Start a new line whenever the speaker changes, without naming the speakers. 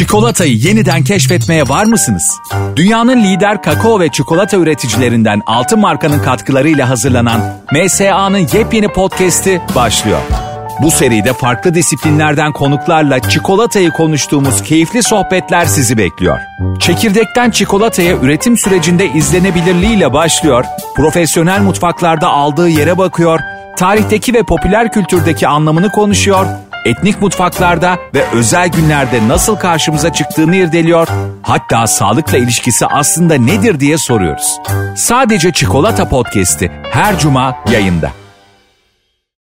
Çikolatayı yeniden keşfetmeye var mısınız? Dünyanın lider kakao ve çikolata üreticilerinden Altın Marka'nın katkılarıyla hazırlanan MSA'nın yepyeni podcast'i başlıyor. Bu seride farklı disiplinlerden konuklarla çikolatayı konuştuğumuz keyifli sohbetler sizi bekliyor. Çekirdekten çikolataya üretim sürecinde izlenebilirliğiyle başlıyor, profesyonel mutfaklarda aldığı yere bakıyor, tarihteki ve popüler kültürdeki anlamını konuşuyor, etnik mutfaklarda ve özel günlerde nasıl karşımıza çıktığını irdeliyor, hatta sağlıkla ilişkisi aslında nedir diye soruyoruz. Sadece Çikolata Podcast'i her cuma yayında.